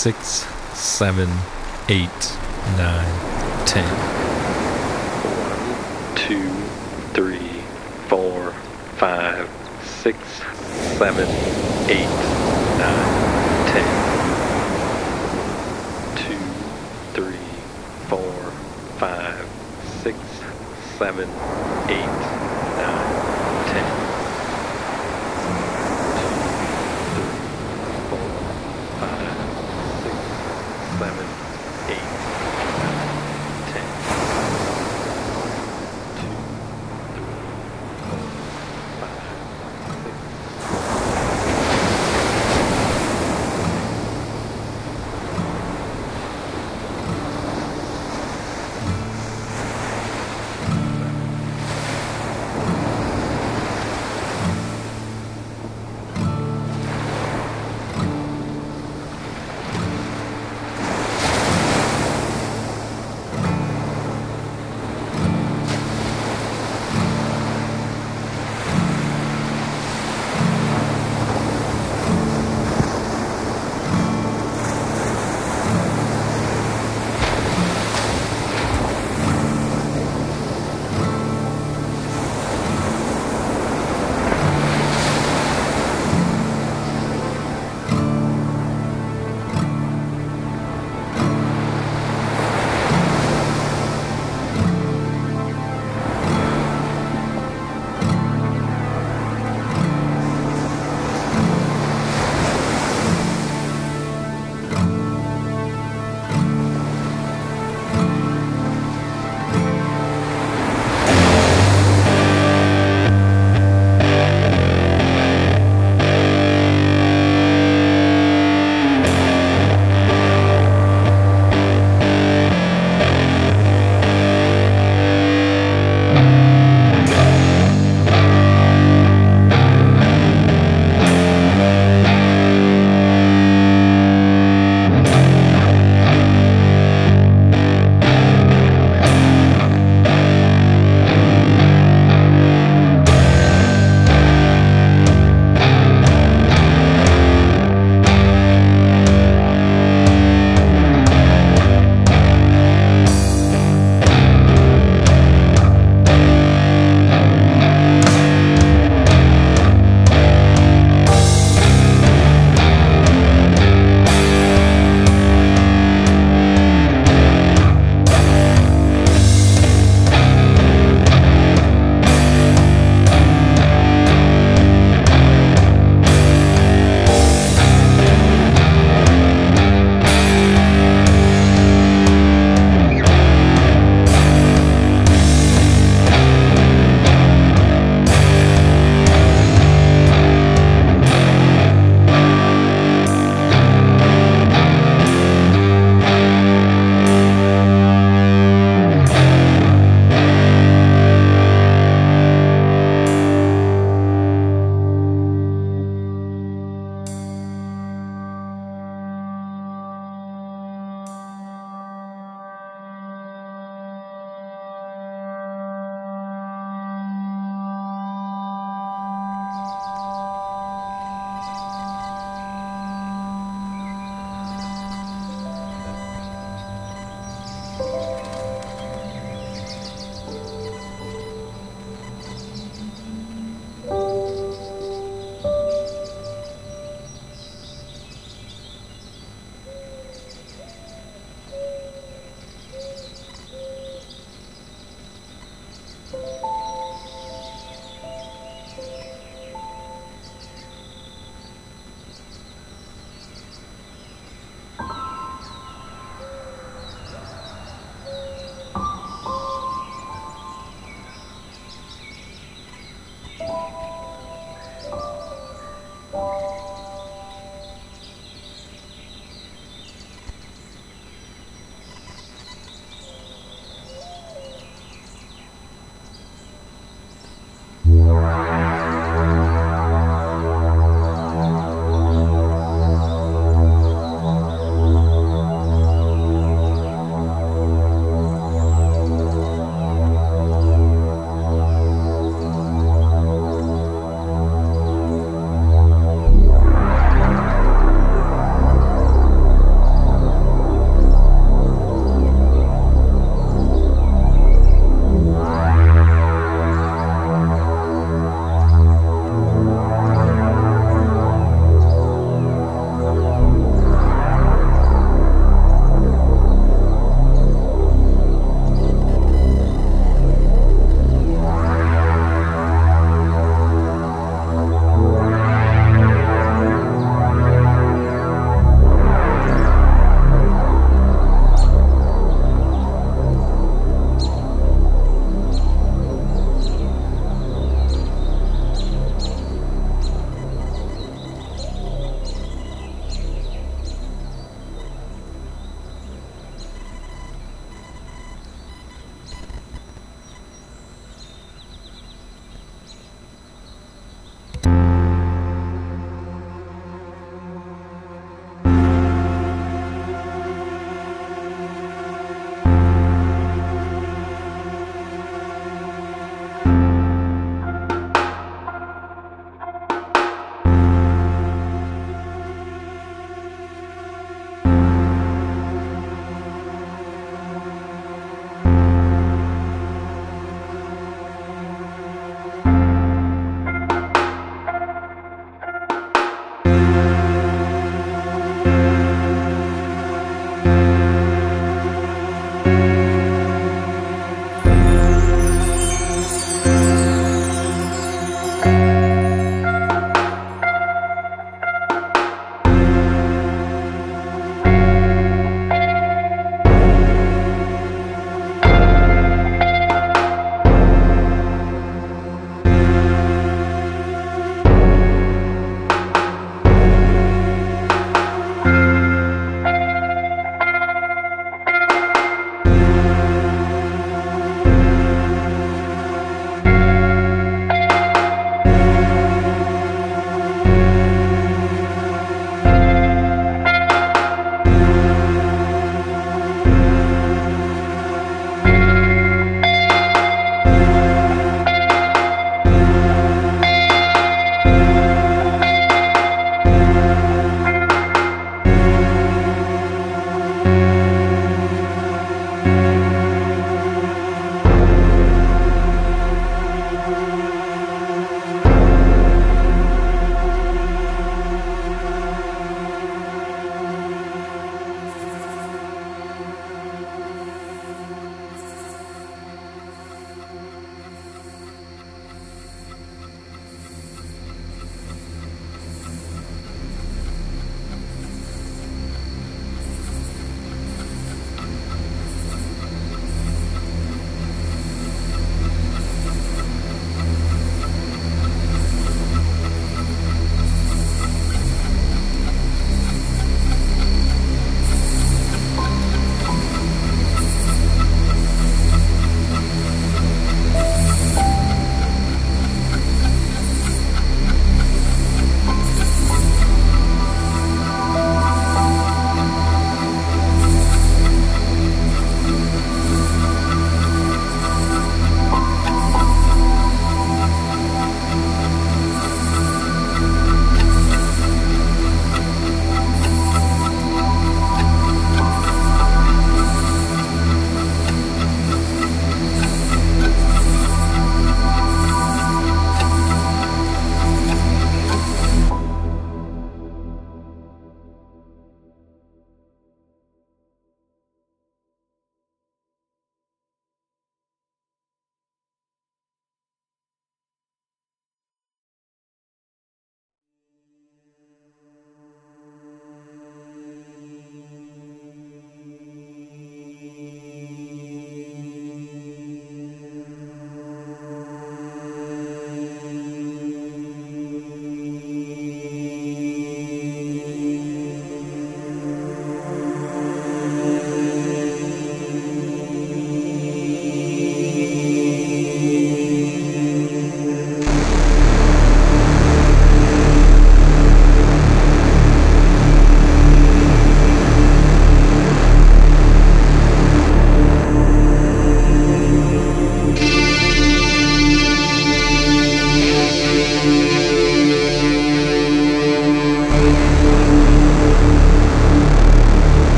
six, seven, eight, nine, ten. One, two, three, four, five, six, seven, eight, nine, ten. Two, three, four, five, six, seven, eight, nine,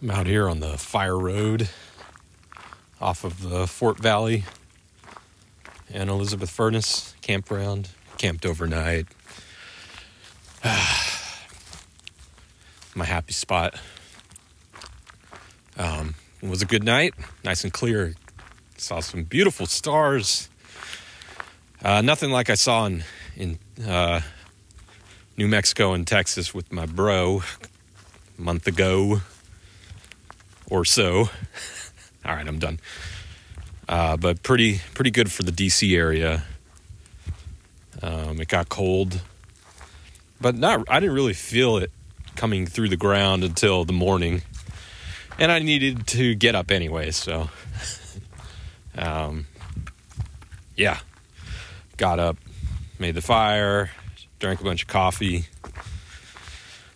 I'm out here on the Fire Road off of the Fort Valley and Elizabeth Furnace campground. Camped overnight. My happy spot. Um, it was a good night, nice and clear. Saw some beautiful stars. Uh, nothing like I saw in in uh, New Mexico and Texas with my bro a month ago or so. All right, I'm done. Uh, but pretty pretty good for the DC area. Um, it got cold, but not. I didn't really feel it coming through the ground until the morning, and I needed to get up anyway. So, um, yeah, got up, made the fire, drank a bunch of coffee.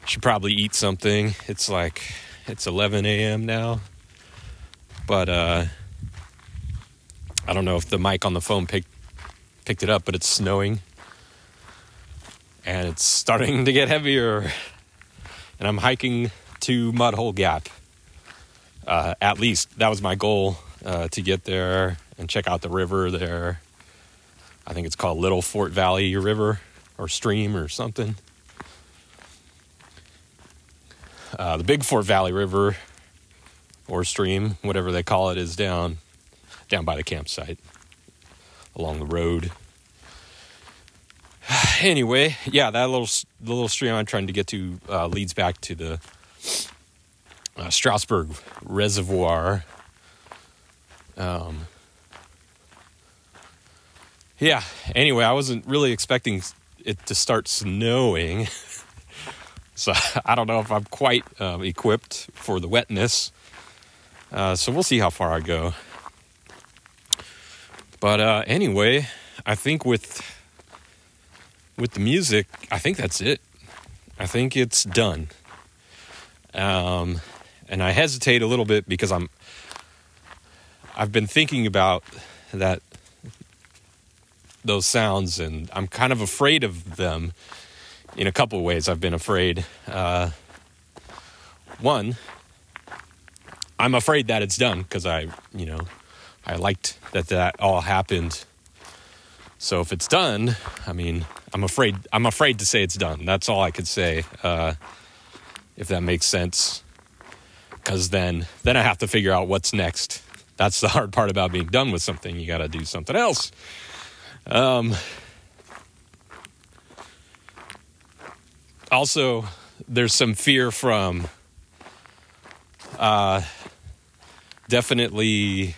Should probably eat something. It's like it's 11 a.m. now. But uh, I don't know if the mic on the phone picked picked it up, but it's snowing. And it's starting to get heavier. And I'm hiking to Mudhole Gap. Uh, at least that was my goal uh, to get there and check out the river there. I think it's called Little Fort Valley River or stream or something. Uh, the Big Fort Valley River or stream, whatever they call it, is down down by the campsite along the road. anyway, yeah, that little the little stream I'm trying to get to uh, leads back to the uh, Strasburg Reservoir. Um, yeah. Anyway, I wasn't really expecting it to start snowing, so I don't know if I'm quite um, equipped for the wetness. Uh, so we'll see how far I go. But uh, anyway, I think with with the music, I think that's it. I think it's done. Um, and I hesitate a little bit because I'm I've been thinking about that those sounds and I'm kind of afraid of them in a couple of ways. I've been afraid. Uh, one, I'm afraid that it's done because I, you know, I liked that that all happened. So if it's done, I mean, I'm afraid. I'm afraid to say it's done. That's all I could say. Uh, if that makes sense, because then then I have to figure out what's next. That's the hard part about being done with something. You got to do something else. Um, also, there's some fear from uh, definitely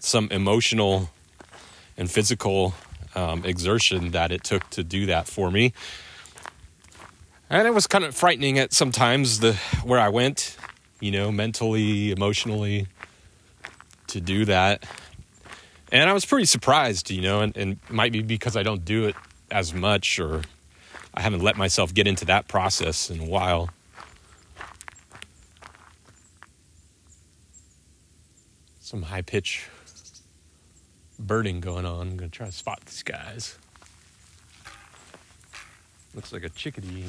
some emotional and physical um, exertion that it took to do that for me. And it was kind of frightening at sometimes the where I went, you know, mentally, emotionally to do that. And I was pretty surprised, you know, and, and might be because I don't do it as much or I haven't let myself get into that process in a while. Some high pitch birding going on. I'm to try to spot these guys. Looks like a chickadee.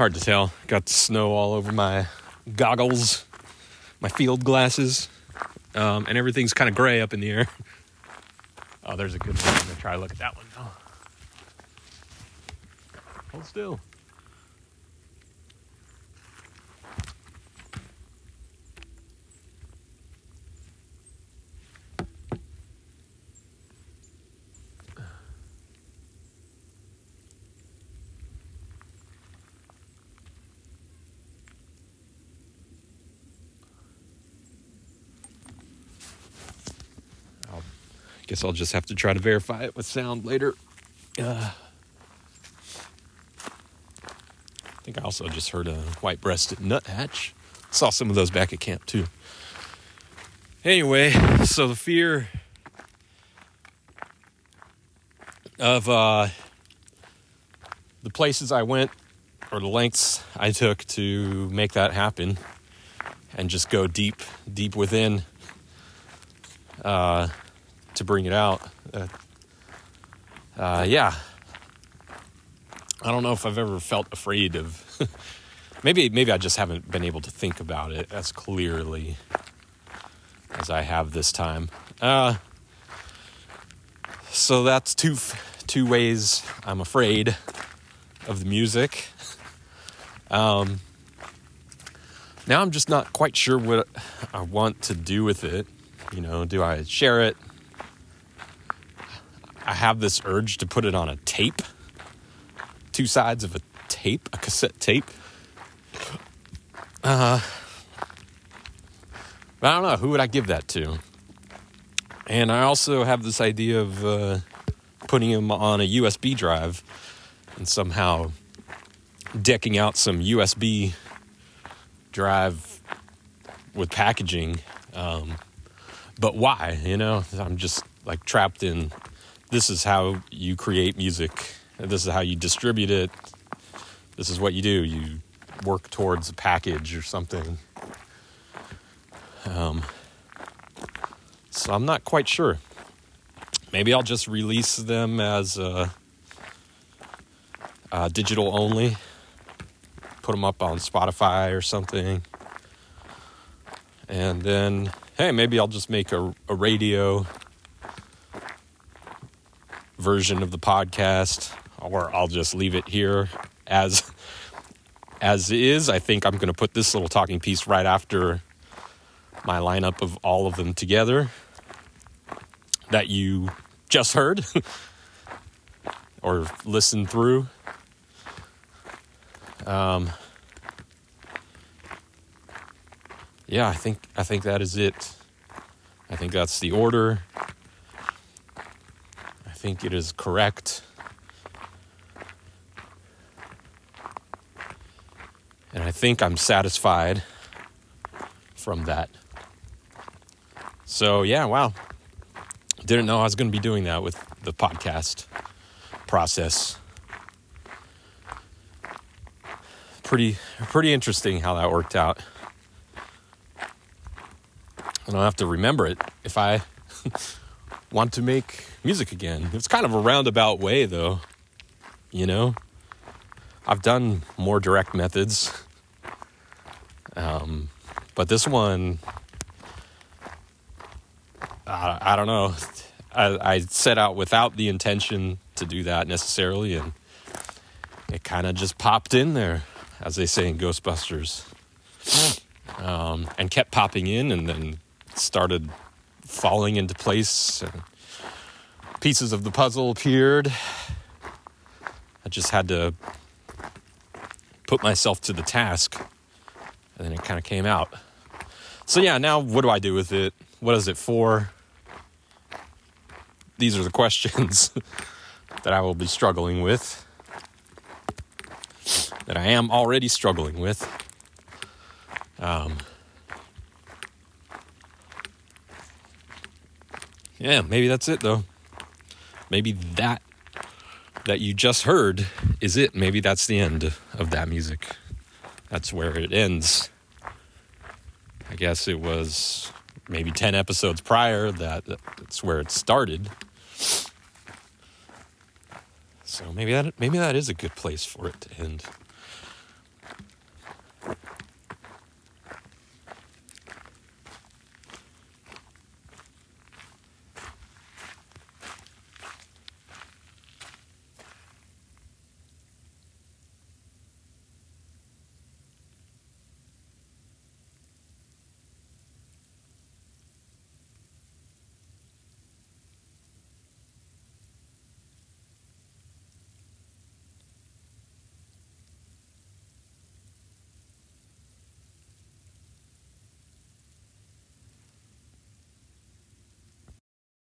Hard to tell. Got snow all over my goggles, my field glasses, um, and everything's kind of gray up in the air. Oh, there's a good one. I'm gonna try to look at that one. Oh. Hold still. I'll, I'll just have to try to verify it with sound later. Uh, I think I also just heard a white breasted nuthatch. Saw some of those back at camp too. Anyway, so the fear of uh, the places I went or the lengths I took to make that happen and just go deep, deep within uh, to bring it out. Uh, uh, yeah. I don't know if I've ever felt afraid of. maybe maybe I just haven't been able to think about it as clearly as I have this time. Uh, so that's two two ways I'm afraid of the music. Um, now I'm just not quite sure what I want to do with it. You know, do I share it? I have this urge to put it on a tape, two sides of a tape, a cassette tape. Uh, I don't know. Who would I give that to? And I also have this idea of uh, putting them on a USB drive and somehow decking out some USB drive with packaging. Um, but why? You know, I'm just like trapped in this is how you create music, this is how you distribute it, this is what you do. You work towards a package or something. Um, so I'm not quite sure. Maybe I'll just release them as uh, uh, digital only. Put them up on Spotify or something. And then, hey, maybe I'll just make a, a radio version of the podcast, or I'll just leave it here as as is. I think I'm going to put this little talking piece right after my lineup of all of them together that you just heard or listened through. Um, yeah, I think I think that is it. I think that's the order. Think it is correct. And I think I'm satisfied from that. So, yeah, wow. Didn't know I was going to be doing that with the podcast process. Pretty pretty interesting how that worked out. And I don't have to remember it if I want to make music again. It's kind of a roundabout way though. You know? I've done more direct methods. Um, but this one I, I don't know. I, I set out without the intention to do that necessarily, and it kind of just popped in there, as they say in Ghostbusters, um, and kept popping in, and then started falling into place. And pieces of the puzzle appeared. I just had to put myself to the task, and then it kind of came out. So yeah, now what do I do with it? What is it for? these are the questions that I will be struggling with, that I am already struggling with. Um, yeah, maybe that's it though. Maybe that that you just heard is it. Maybe that's the end of that music. That's where it ends. I guess it was maybe 10 episodes prior that that's where it started. So maybe that maybe that is a good place for it to end.